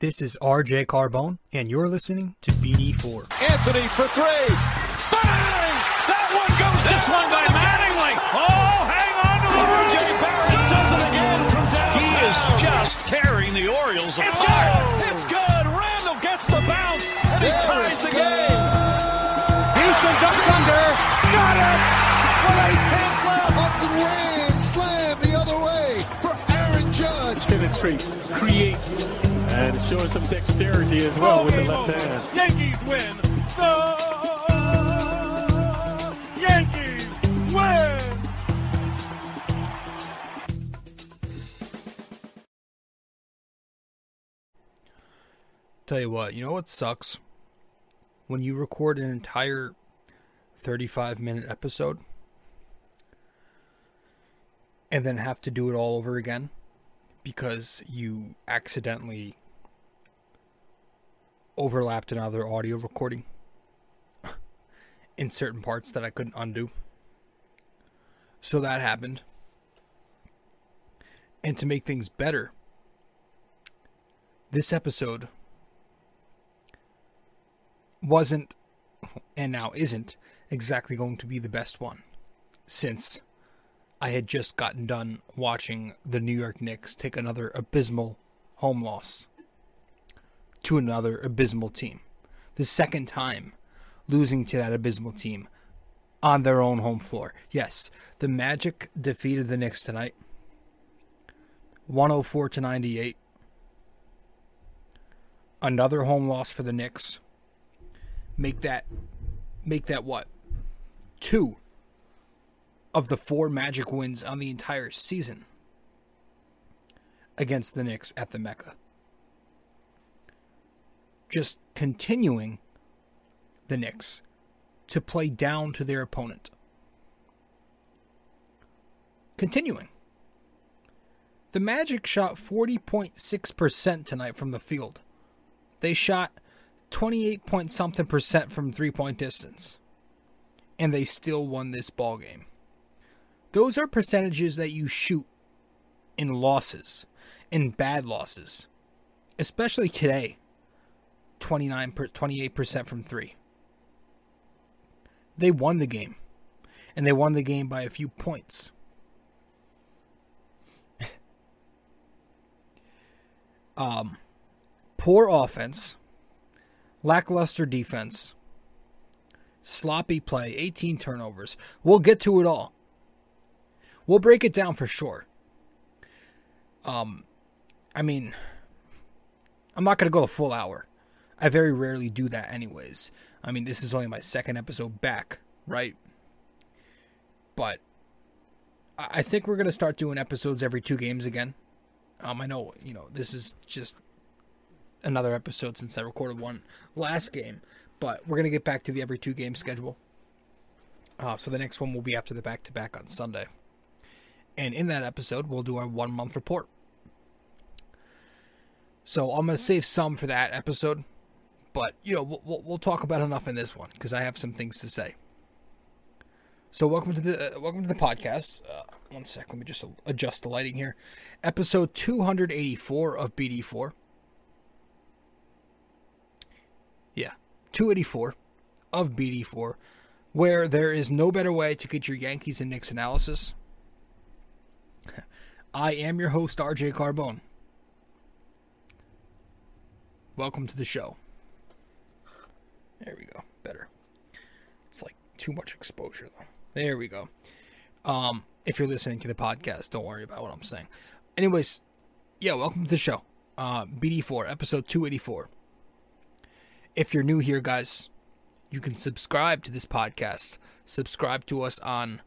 This is RJ Carbone, and you're listening to BD4. Anthony for three. Bang! That one goes this one by Mattingly. Oh, hang on to the RJ Barrett does it again from downtown. He is just tearing the Orioles It's apart. good. It's good. Randle gets the bounce, and he ties the game. Houston ducks under. Got it. With eight tenths left. Up and ran, slam the other way for Aaron Judge. penetrates, creates, and showing some dexterity as well with the left hand. Yankees win. The Yankees win. Tell you what, you know what sucks? When you record an entire 35 minute episode and then have to do it all over again because you accidentally overlapped another audio recording in certain parts that I couldn't undo. So that happened. And to make things better, this episode wasn't and now isn't exactly going to be the best one since I had just gotten done watching the New York Knicks take another abysmal home loss to another abysmal team. The second time losing to that abysmal team on their own home floor. Yes, the Magic defeated the Knicks tonight 104 to 98. Another home loss for the Knicks make that make that what two of the four magic wins on the entire season against the Knicks at the Mecca. Just continuing the Knicks to play down to their opponent. Continuing. The Magic shot 40.6% tonight from the field. They shot 28 point something percent from three point distance. And they still won this ball game. Those are percentages that you shoot in losses, in bad losses. Especially today. 29 per, 28% from 3. They won the game. And they won the game by a few points. um poor offense lackluster defense, sloppy play, 18 turnovers. We'll get to it all. We'll break it down for sure. Um, I mean, I'm not going to go a full hour. I very rarely do that, anyways. I mean, this is only my second episode back, right? But I think we're to start doing episodes every two games again. Um, I know, you know, this is just another episode since I recorded one last game, but we're gonna get back to the every two game schedule. Uh, so the next one will be after the back to back on Sunday, and in that episode we'll do our one month report. So I'm gonna save some for that episode, but you know we'll we'll, talk about enough in this one because I have some things to say. So welcome to the uh, welcome to the podcast. Uh, one sec, let me just adjust the lighting here. Episode 284 of BD4. Yeah, 284 of BD4, where there is no better way to get your Yankees and Knicks analysis. I am your host, RJ Carbone. Welcome to the show. There we go. Better. It's like too much exposure, though. There we go. Um, if you're listening to the podcast, don't worry about what I'm saying. Anyways, yeah, welcome to the show. Uh, BD4, episode 284. If you're new here, guys, you can subscribe to this podcast. Subscribe to us on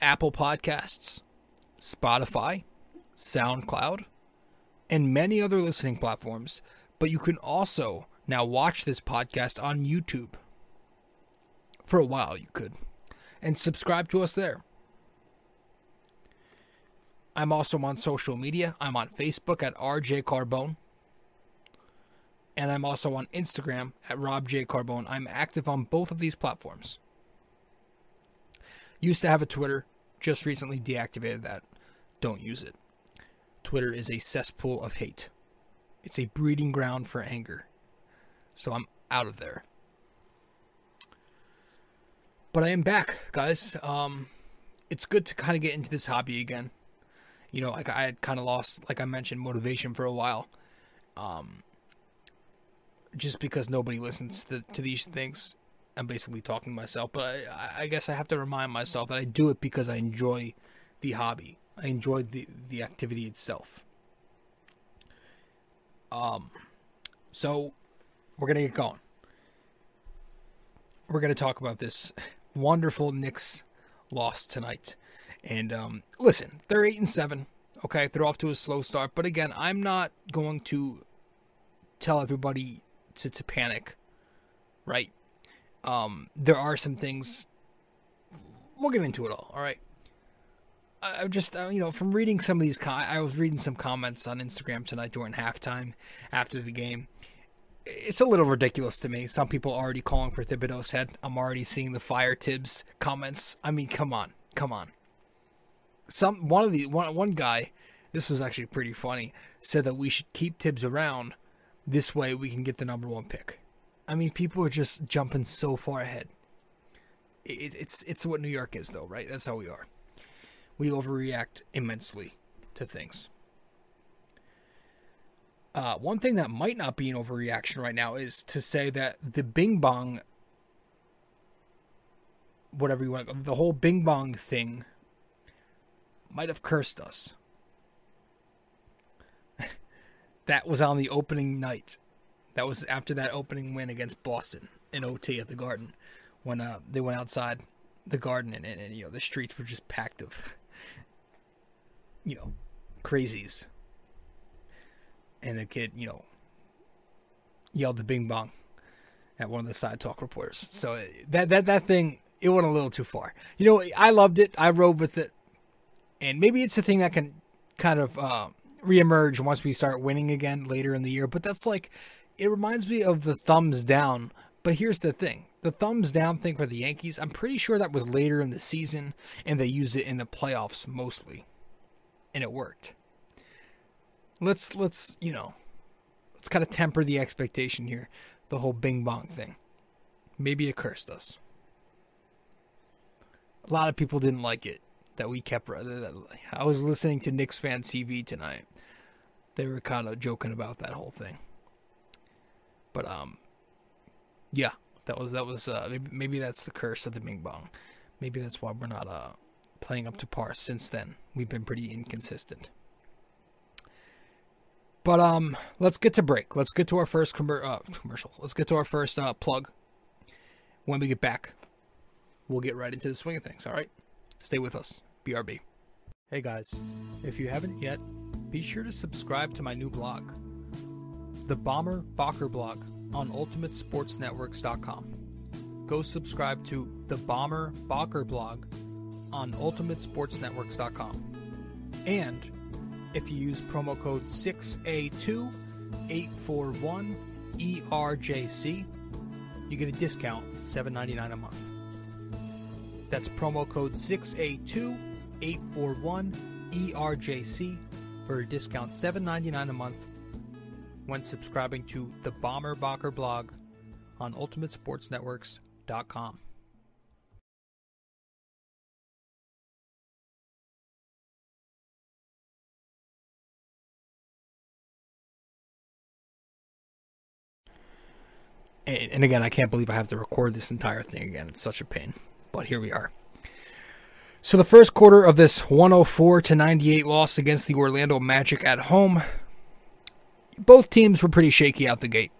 Apple Podcasts, Spotify, SoundCloud, and many other listening platforms. But you can also now watch this podcast on YouTube. For a while, you could. And subscribe to us there. I'm also on social media. I'm on Facebook at RJ Carbone and I'm also on Instagram at Rob J Carbone. I'm active on both of these platforms. Used to have a Twitter, just recently deactivated that. Don't use it. Twitter is a cesspool of hate. It's a breeding ground for anger. So I'm out of there. But I am back, guys. Um, it's good to kind of get into this hobby again. You know, like I had kind of lost, like I mentioned, motivation for a while. Um, just because nobody listens to, to these things. I'm basically talking to myself, but I, I guess I have to remind myself that I do it because I enjoy the hobby. I enjoy the, the activity itself. Um, so we're gonna get going. We're gonna talk about this wonderful Knicks loss tonight. And um, listen, they're eight and seven. Okay, they're off to a slow start, but again, I'm not going to tell everybody to, to panic. Right? Um, there are some things. We'll get into it all. All right. I'm just, uh, you know, from reading some of these, I was reading some comments on Instagram tonight during halftime after the game. It's a little ridiculous to me. Some people are already calling for Thibodeau's head. I'm already seeing the fire Thibs comments. I mean, come on, come on. Some one of the one one guy, this was actually pretty funny, said that we should keep Thibs around. This way, we can get the number one pick. I mean, people are just jumping so far ahead. It, it's it's what New York is, though, right? That's how we are we overreact immensely to things. Uh, one thing that might not be an overreaction right now is to say that the Bing Bong, whatever you want to the whole Bing Bong thing might have cursed us. that was on the opening night. That was after that opening win against Boston in OT at the Garden when uh, they went outside the Garden and, and, and you know the streets were just packed of you know, crazies. And the kid, you know, yelled the bing bong at one of the Sidetalk reporters. So uh, that that that thing it went a little too far. You know, I loved it. I rode with it, and maybe it's a thing that can kind of uh, reemerge once we start winning again later in the year. But that's like, it reminds me of the thumbs down. But here's the thing: the thumbs down thing for the Yankees. I'm pretty sure that was later in the season, and they used it in the playoffs mostly and it worked. Let's let's you know, let's kind of temper the expectation here. The whole Bing Bong thing. Maybe it cursed us. A lot of people didn't like it that we kept. I was listening to Knicks fan TV tonight. They were kind of joking about that whole thing. But um, yeah, that was that was uh, maybe, maybe that's the curse of the Bing Bong. Maybe that's why we're not uh playing up to par since then. We've been pretty inconsistent. But um, let's get to break. Let's get to our first com- uh, commercial. Let's get to our first uh, plug. When we get back, we'll get right into the swing of things. All right, stay with us. BRB. Hey guys, if you haven't yet, be sure to subscribe to my new blog, the Bomber Bocker blog on UltimateSportsNetworks.com. Go subscribe to the Bomber Bocker blog on UltimateSportsNetworks.com. And if you use promo code 6A2841ERJC, you get a discount, $7.99 a month. That's promo code 6A2841ERJC for a discount $7.99 a month when subscribing to the Bomber Bocker blog on UltimateSportsNetworks.com. and, and again, I can't believe I have to record this entire thing again. It's such a pain, but here we are. So the first quarter of this 104 to 98 loss against the Orlando Magic at home, both teams were pretty shaky out the gate.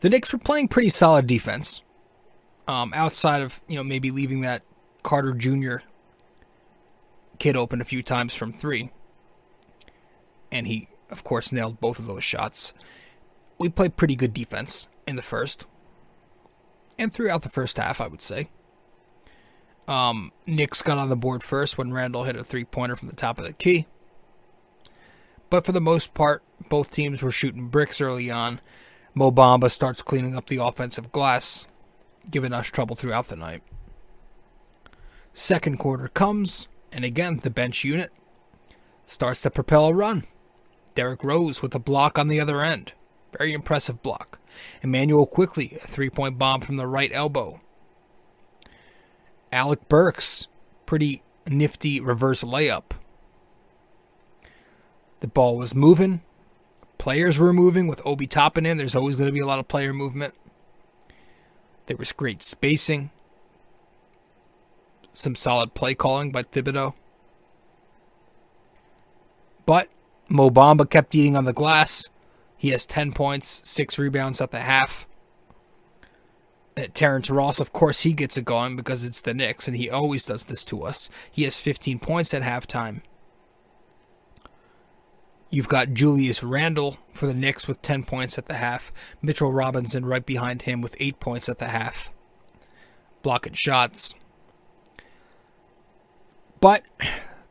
The Knicks were playing pretty solid defense, um, outside of you know maybe leaving that Carter Jr. kid open a few times from three, and he of course nailed both of those shots we played pretty good defense in the first and throughout the first half, I would say. Um, Knicks got on the board first when Randle hit a three pointer from the top of the key. But for the most part, both teams were shooting bricks early on. Mo Bamba starts cleaning up the offensive glass, giving us trouble throughout the night. Second quarter comes, and again, the bench unit starts to propel a run. Derrick Rose with a block on the other end. Very impressive block. Immanuel Quickley, a three point bomb from the right elbow. Alec Burks, pretty nifty reverse layup. The ball was moving. Players were moving with Obi Toppin in. There's always going to be a lot of player movement. There was great spacing. Some solid play calling by Thibodeau. But Mo Bamba kept eating on the glass. He has 10 points, 6 rebounds at the half. Uh, Terrence Ross, of course, he gets it going because it's the Knicks, and he always does this to us. He has 15 points at halftime. You've got Julius Randle for the Knicks with 10 points at the half. Mitchell Robinson right behind him with 8 points at the half. Blocking shots. But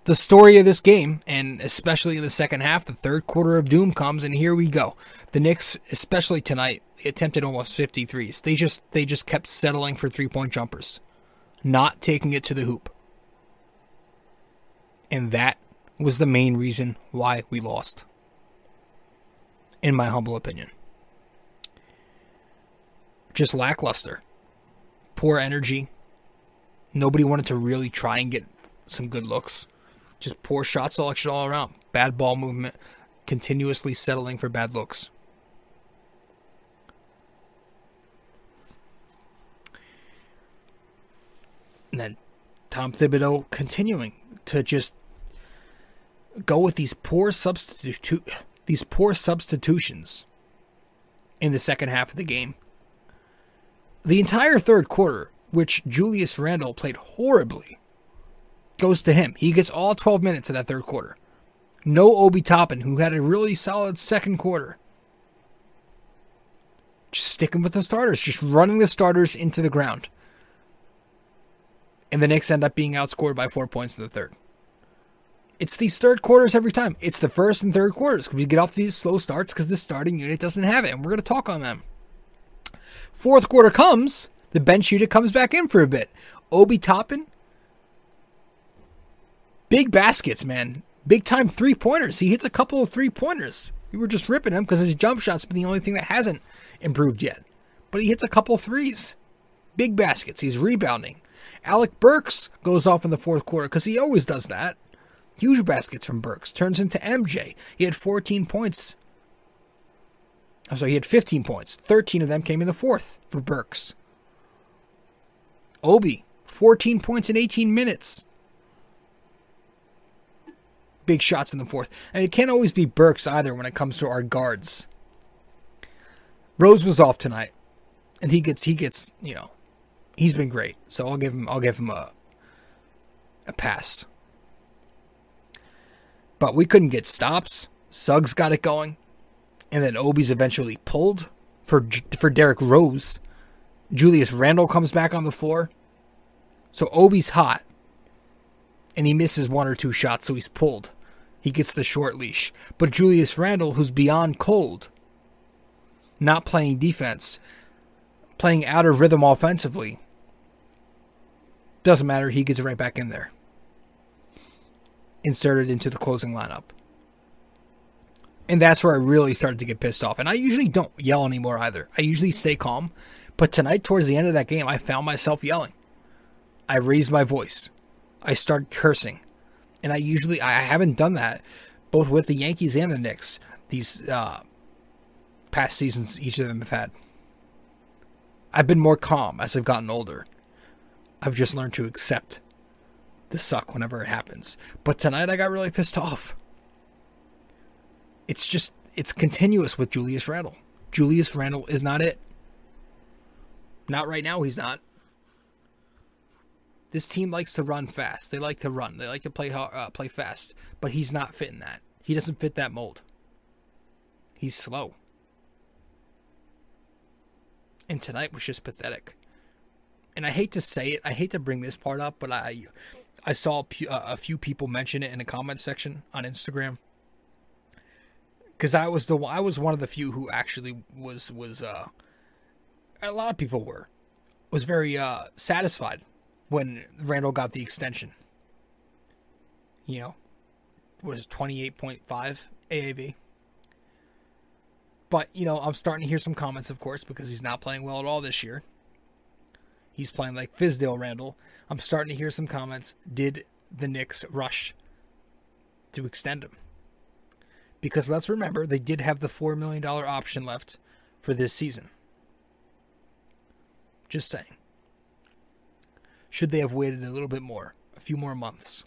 the story of this game, and especially in the second half, the third quarter of doom comes, and here we go. The Knicks, especially tonight, attempted almost 53s. They just they just kept settling for three point jumpers, not taking it to the hoop, and that was the main reason why we lost. In my humble opinion, just lackluster, poor energy. Nobody wanted to really try and get some good looks. Just poor shot selection all around. Bad ball movement, continuously settling for bad looks. And then Tom Thibodeau continuing to just go with these poor substitute these poor substitutions in the second half of the game. The entire third quarter, which Julius Randle played horribly, goes to him. He gets all 12 minutes of that third quarter. No Obi Toppin, who had a really solid second quarter. Just sticking with the starters, just running the starters into the ground. And the Knicks end up being outscored by four points in the third. It's these third quarters every time. It's the first and third quarters. We get off these slow starts because the starting unit doesn't have it, and we're going to talk on them. Fourth quarter comes, the bench unit comes back in for a bit. Obi Toppin big baskets, man. Big time three pointers. He hits a couple of three pointers. We were just ripping him because his jump shot's been the only thing that hasn't improved yet. But he hits a couple threes. Big baskets. He's rebounding. Alec Burks goes off in the fourth quarter because he always does that. Huge baskets from Burks. Turns into MJ. He had 14 points. I'm sorry, he had 15 points. 13 of them came in the fourth for Burks. Obi, 14 points in 18 minutes big shots in the fourth. And it can't always be Burks either when it comes to our guards. Rose was off tonight, and he gets he gets you know he's been great. So I'll give him I'll give him a a pass. But we couldn't get stops. Suggs got it going, and then Obi's eventually pulled for for Derrick Rose. Julius Randle comes back on the floor. So Obi's hot. And he misses one or two shots, so he's pulled he gets the short leash. But Julius Randle, who's beyond cold, not playing defense, playing out of rhythm offensively, doesn't matter. He gets right back in there. Inserted into the closing lineup. And that's where I really started to get pissed off. And I usually don't yell anymore either. I usually stay calm. But tonight, towards the end of that game, I found myself yelling. I raised my voice. I started cursing and I usually I haven't done that both with the Yankees and the Knicks these uh, past seasons each of them have had. I've been more calm as I've gotten older. I've just learned to accept the suck whenever it happens. But tonight I got really pissed off. It's just it's continuous with Julius Randle. Julius Randle is not it. Not right now he's not. This team likes to run fast. They like to run. They like to play uh, play fast. But he's not fitting that. He doesn't fit that mold. He's slow. And tonight was just pathetic. And I hate to say it. I hate to bring this part up, but I I saw a few people mention it in the comment section on Instagram. Cuz I was the I was one of the few who actually was was uh a lot of people were was very uh satisfied when Randle got the extension. You know, was 28.5 AAV But, you know, I'm starting to hear some comments, of course, because he's not playing well at all this year. He's playing like Fizdale Randle. I'm starting to hear some comments. Did the Knicks rush to extend him? Because let's remember, they did have the $4 million option left for this season. Just saying. Should they have waited a little bit more? A few more months?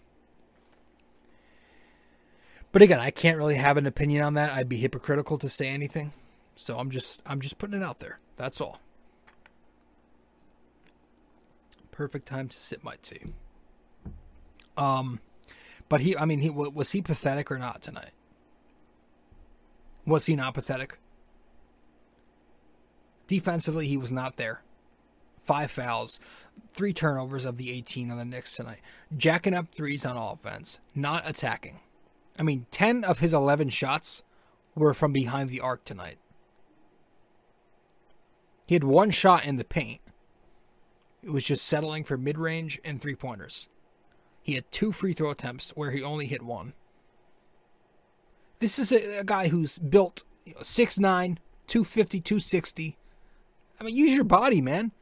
But again, I can't really have an opinion on that. I'd be hypocritical to say anything. So I'm just I'm just putting it out there. That's all. Perfect time to sip my tea. Um but he I mean he was he pathetic or not tonight? Was he not pathetic? Defensively, he was not there. Five fouls, three turnovers of the 18 on the Knicks tonight. Jacking up threes on offense, not attacking. I mean, 10 of his 11 shots were from behind the arc tonight. He had one shot in the paint. It was just settling for mid range and three pointers. He had two free throw attempts where he only hit one. This is a, a guy who's built you know, 6'9, 250, 260. I mean, use your body, man.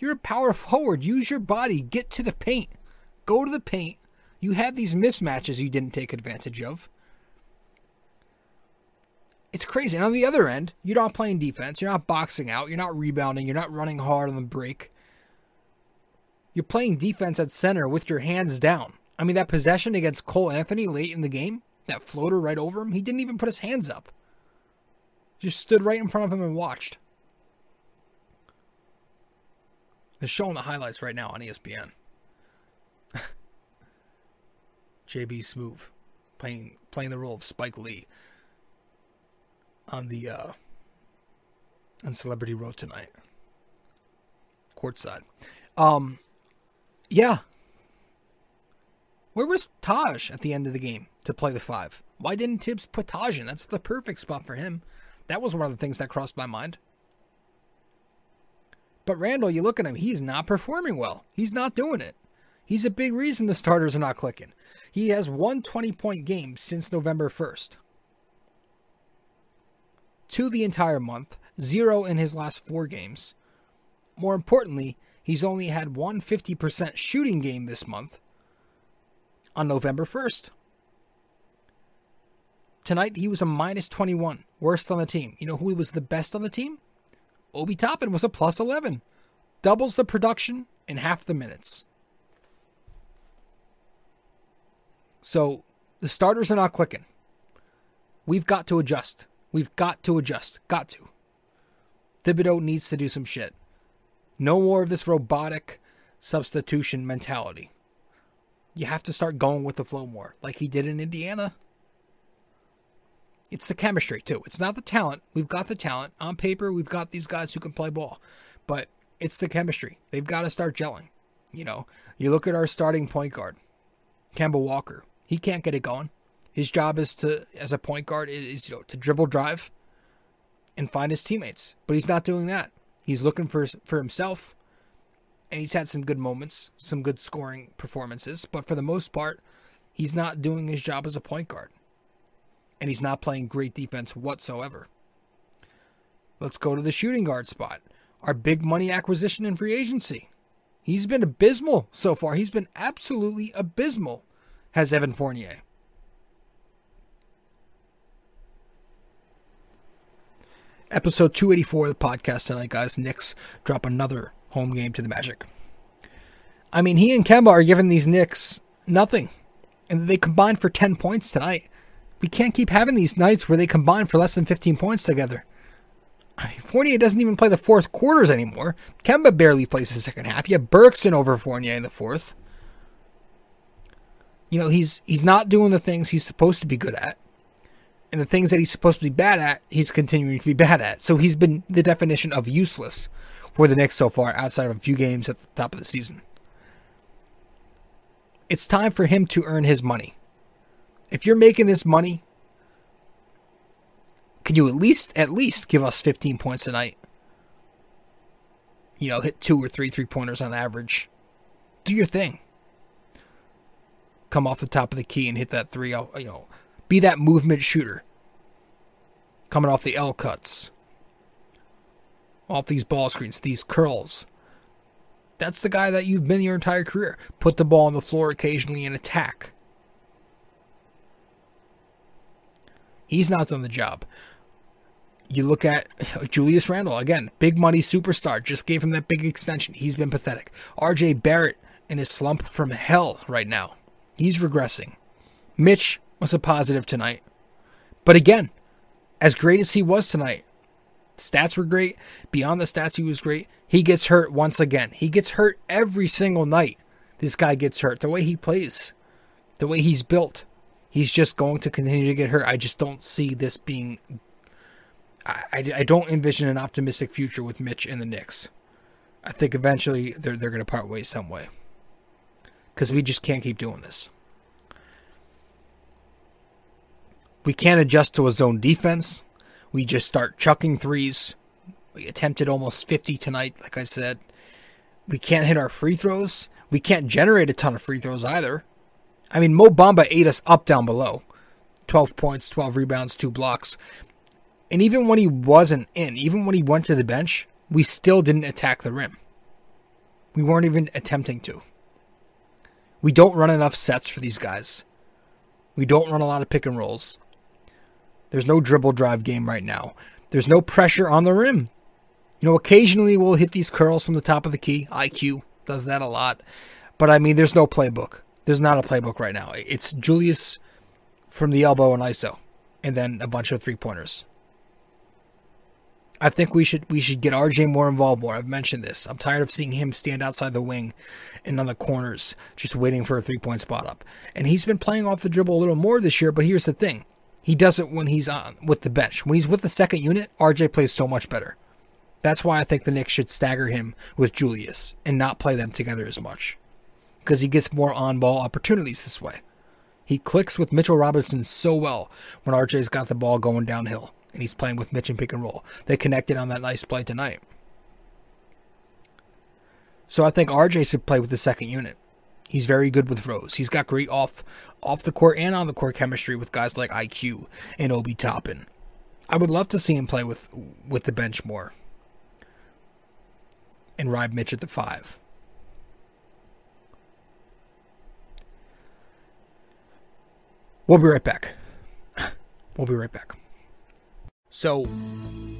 You're a power forward. Use your body. Get to the paint. Go to the paint. You had these mismatches you didn't take advantage of. It's crazy. And on the other end, you're not playing defense. You're not boxing out. You're not rebounding. You're not running hard on the break. You're playing defense at center with your hands down. I mean, that possession against Cole Anthony late in the game, that floater right over him, he didn't even put his hands up. Just stood right in front of him and watched. They're showing the highlights right now on ESPN. JB Smoove playing playing the role of Spike Lee on the uh, on Celebrity Row tonight. Courtside. Um yeah. Where was Taj at the end of the game to play the five? Why didn't Thibs put Taj in? That's the perfect spot for him. That was one of the things that crossed my mind. But Randle, you look at him, he's not performing well. He's not doing it. He's a big reason the starters are not clicking. He has one 20 point game since November 1st. Two the entire month, zero in his last four games. More importantly, he's only had one 50% shooting game this month on November 1st. Tonight, he was a minus 21, worst on the team. You know who was the best on the team? Obi Toppin was a plus 11, doubles the production in half the minutes. So the starters are not clicking. We've got to adjust. We've got to adjust. Got to. Thibodeau needs to do some shit. No more of this robotic substitution mentality. You have to start going with the flow more, like he did in Indiana. It's the chemistry, too. It's not the talent. We've got the talent. On paper, we've got these guys who can play ball. But it's the chemistry. They've got to start gelling. You know, you look at our starting point guard, Kemba Walker. He can't get it going. His job is to, as a point guard, is you know to dribble, drive, and find his teammates. But he's not doing that. He's looking for for himself, and he's had some good moments, some good scoring performances. But for the most part, he's not doing his job as a point guard, and he's not playing great defense whatsoever. Let's go to the shooting guard spot. Our big money acquisition in free agency. He's been abysmal so far. He's been absolutely abysmal has Evan Fournier. Episode 284 of the podcast tonight, guys. Knicks drop another home game to the Magic. I mean, he and Kemba are giving these Knicks nothing. And they combined for 10 points tonight. We can't keep having these nights where they combine for less than 15 points together. I mean, Fournier doesn't even play the fourth quarters anymore. Kemba barely plays the second half. You have Bergson over Fournier in the fourth you know, he's he's not doing the things he's supposed to be good at. And the things that he's supposed to be bad at, he's continuing to be bad at. So he's been the definition of useless for the Knicks so far, outside of a few games at the top of the season. It's time for him to earn his money. If you're making this money, can you at least at least give us 15 points tonight? You know, hit two or three three pointers on average. Do your thing come off the top of the key and hit that three. Oh, you know, be that movement shooter. coming off the L cuts, off these ball screens, these curls. That's the guy that you've been your entire career. Put the ball on the floor occasionally and attack. He's not done the job. You look at Julius Randle again, big money superstar, just gave him that big extension. He's been pathetic. RJ Barrett in his slump from hell right now. He's regressing. Mitch was a positive tonight. But again, as great as he was tonight, stats were great. Beyond the stats, he was great. He gets hurt once again. He gets hurt every single night. This guy gets hurt. The way he plays, the way he's built, he's just going to continue to get hurt. I just don't see this being. I, I, don't envision an optimistic future with Mitch and the Knicks. I think eventually they're they're going to part ways some way. Because we just can't keep doing this. We can't adjust to a zone defense. We just start chucking threes. We attempted almost 50 tonight, like I said. We can't hit our free throws. We can't generate a ton of free throws either. I mean, Mo Bamba ate us up down below 12 points, 12 rebounds, two blocks. And even when he wasn't in, even when he went to the bench, we still didn't attack the rim. We weren't even attempting to. We don't run enough sets for these guys. We don't run a lot of pick and rolls. There's no dribble drive game right now. There's no pressure on the rim. You know, occasionally we'll hit these curls from the top of the key. IQ does that a lot. But I mean, there's no playbook. There's not a playbook right now. It's Julius from the elbow and ISO, and then a bunch of three pointers. I think we should we should get RJ more involved more. I've mentioned this. I'm tired of seeing him stand outside the wing and on the corners, just waiting for a three point spot up. And he's been playing off the dribble a little more this year. But here's the thing: he does it when he's on with the bench. When he's with the second unit, RJ plays so much better. That's why I think the Knicks should stagger him with Julius and not play them together as much. Because he gets more on ball opportunities this way. He clicks with Mitchell Robinson so well when RJ's got the ball going downhill and he's playing with Mitch and pick and roll. They connected on that nice play tonight. So I think RJ should play with the second unit. He's very good with Rose. He's got great off off the court and on the court chemistry with guys like IQ and Obi Toppin. I would love to see him play with with the bench more. And ride Mitch at the five. We'll be right back. We'll be right back. So,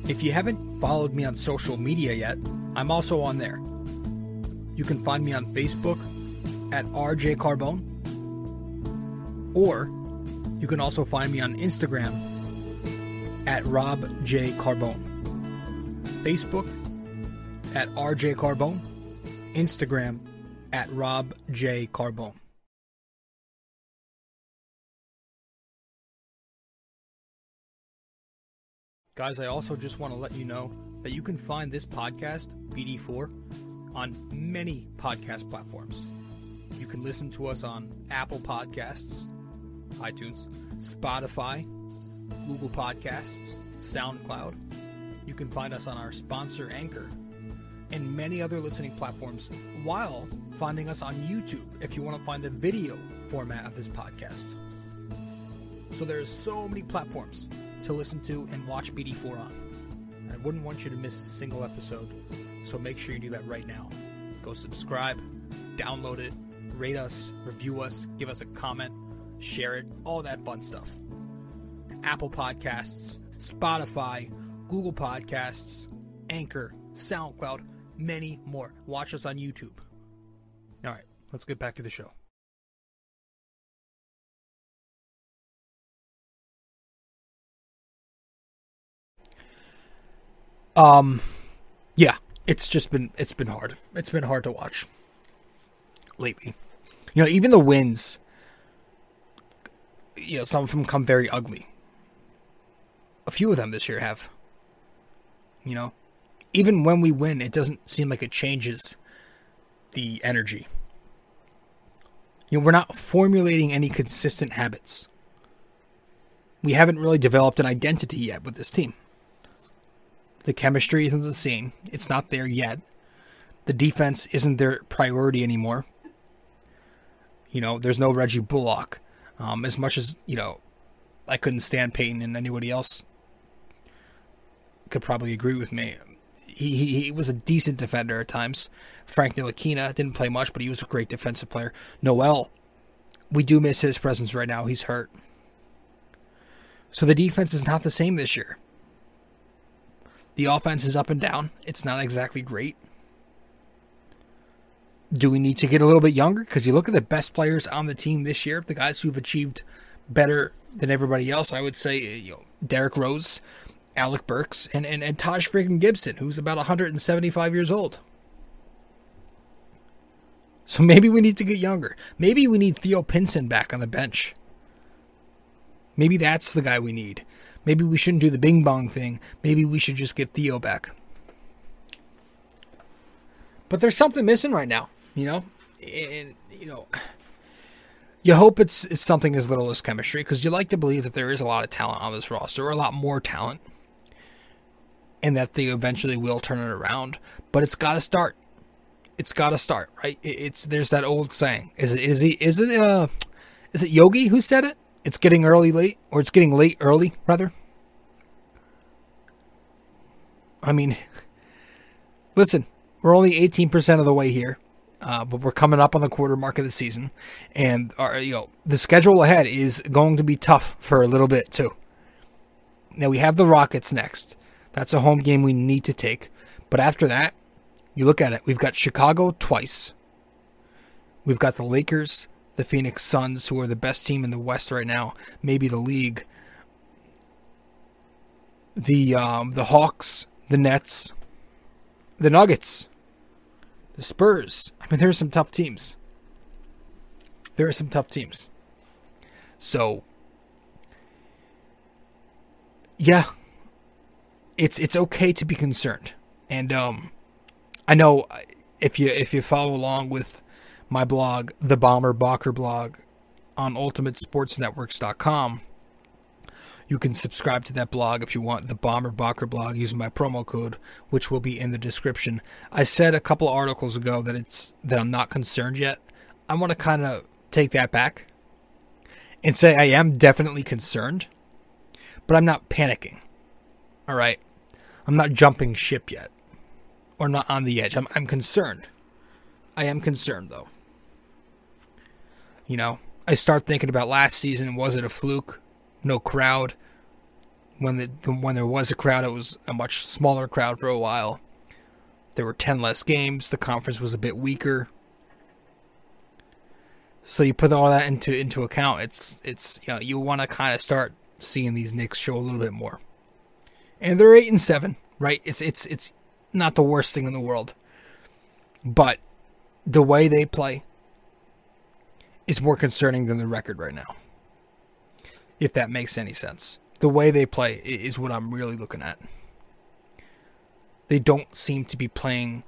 if you haven't followed me on social media yet, I'm also on there. You can find me on Facebook at RJ Carbone, or you can also find me on Instagram at Rob J Carbone. Facebook at RJ Carbone, Instagram at Rob J Carbone. Guys, I also just want to let you know that you can find this podcast, BD4, on many podcast platforms. You can listen to us on Apple Podcasts, iTunes, Spotify, Google Podcasts, SoundCloud. You can find us on our sponsor Anchor and many other listening platforms while finding us on YouTube if you want to find the video format of this podcast. So there's so many platforms to listen to and watch BD4 on. I wouldn't want you to miss a single episode, so make sure you do that right now. Go subscribe, download it, rate us, review us, give us a comment, share it, all that fun stuff. Apple Podcasts, Spotify, Google Podcasts, Anchor, SoundCloud, many more. Watch us on YouTube. All right, let's get back to the show. Um, yeah, it's just been it's been hard. It's been hard to watch lately. You know, even the wins. You know, some of them come very ugly. A few of them this year have. You know, even when we win, it doesn't seem like it changes the energy. You know, we're not formulating any consistent habits. We haven't really developed an identity yet with this team. The chemistry isn't the same. It's not there yet. The defense isn't their priority anymore. You know, there's no Reggie Bullock. Um, as much as, you know, I couldn't stand Payton and anybody else could probably agree with me. He, he, he was a decent defender at times. Frank Ntilikina didn't play much, but he was a great defensive player. Noel, we do miss his presence right now. He's hurt. So the defense is not the same this year. The offense is up and down. It's not exactly great. Do we need to get a little bit younger? Because you look at the best players on the team this year, the guys who've achieved better than everybody else. I would say eh, you know Derrick Rose, Alec Burks, and and, and Taj friggin' Gibson, who's about 175 years old. So maybe we need to get younger. Maybe we need Theo Pinson back on the bench. Maybe that's the guy we need. Maybe we shouldn't do the bing bong thing. Maybe we should just get Theo back. But there's something missing right now, you know? And, you know, you hope it's, it's something as little as chemistry because you like to believe that there is a lot of talent on this roster, or a lot more talent, and that they eventually will turn it around. But it's got to start. It's got to start, right? It's there's that old saying. Is it is he is it uh is it Yogi who said it? It's getting early late, or it's getting late early rather. I mean, listen, we're only 18% of the way here. Uh, but we're coming up on the quarter mark of the season, and our, you know the schedule ahead is going to be tough for a little bit too. Now we have the Rockets next. That's a home game we need to take. But after that, you look at it. We've got Chicago twice. We've got the Lakers, the Phoenix Suns, who are the best team in the West right now, maybe the league. The um, the Hawks, the Nets, the Nuggets the Spurs. I mean, there are some tough teams. There are some tough teams. So, yeah, it's it's okay to be concerned, and um, I know if you if you follow along with my blog, the Bomber Bocker blog, on UltimateSportsNetworks.com, you can subscribe to that blog if you want the Bomber Bocker blog using my promo code, which will be in the description. I said a couple articles ago that it's that I'm not concerned yet. I want to kind of take that back and say I am definitely concerned, but I'm not panicking. All right, I'm not jumping ship yet, or not on the edge. I'm I'm concerned. I am concerned though. You know, I start thinking about last season. Was it a fluke? No crowd when the when there was a crowd, it was a much smaller crowd for a while. There were ten less games. The conference was a bit weaker. So you put all that into into account. It's it's you know you want to kind of start seeing these Knicks show a little bit more. And they're eight and seven, right? It's it's it's not the worst thing in the world, but the way they play is more concerning than the record right now. If that makes any sense the way they play is what I'm really looking at. They don't seem to be playing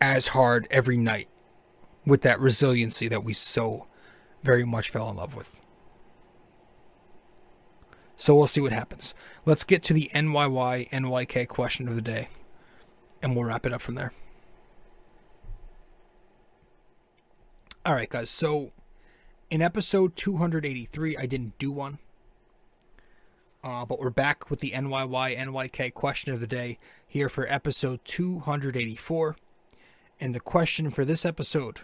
as hard every night with that resiliency that we so very much fell in love with. So we'll see what happens. Let's get to the NYY NYK question of the day, and we'll wrap it up from there. All right, guys. So in episode 283, I didn't do one. Uh, but we're back with the NYY NYK question of the day here for episode 284. And the question for this episode,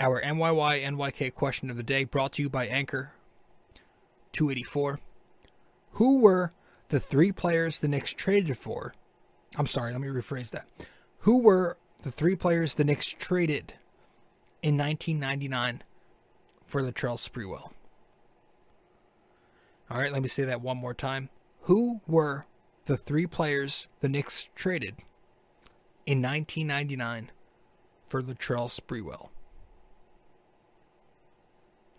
our NYY NYK question of the day, brought to you by Anchor 284. Who were the three players the Knicks traded for? I'm sorry, let me rephrase that. Who were the three players the Knicks traded in 1999 for Latrell Sprewell? All right, let me say that one more time. Who were the three players the Knicks traded in 1999 for Latrell Sprewell?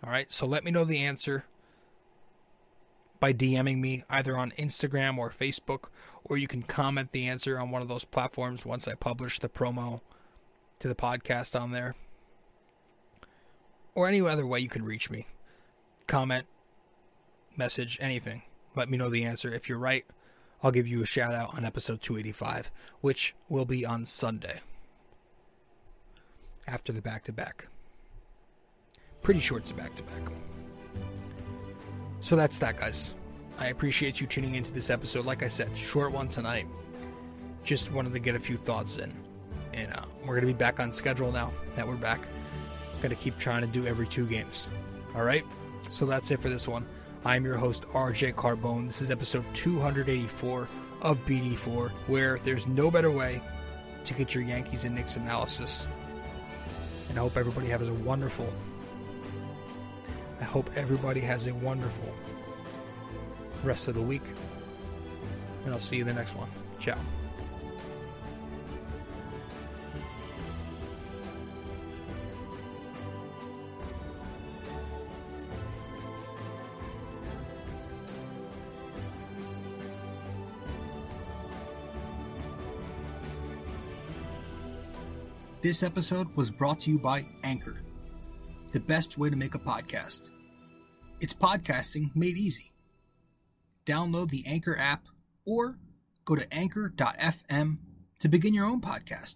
All right, so let me know the answer by DMing me either on Instagram or Facebook, or you can comment the answer on one of those platforms once I publish the promo to the podcast on there. Or any other way you can reach me. Comment, message, anything. Let me know the answer. If you're right, I'll give you a shout out on episode 285, which will be on Sunday after the back to back. Pretty it's a back to back. So that's that, guys. I appreciate you tuning into this episode. Like I said, short one tonight. Just wanted to get a few thoughts in. And uh, we're going to be back on schedule now that we're back. Got to keep trying to do every two games. All right? So that's it for this one. I'm your host, RJ Carbone. This is episode 284 of BD4, where there's no better way to get your Yankees and Knicks analysis. And I hope everybody has a wonderful, I hope everybody has a wonderful rest of the week. And I'll see you in the next one. Ciao. This episode was brought to you by Anchor, the best way to make a podcast. It's podcasting made easy. Download the Anchor app or go to anchor.fm to begin your own podcast.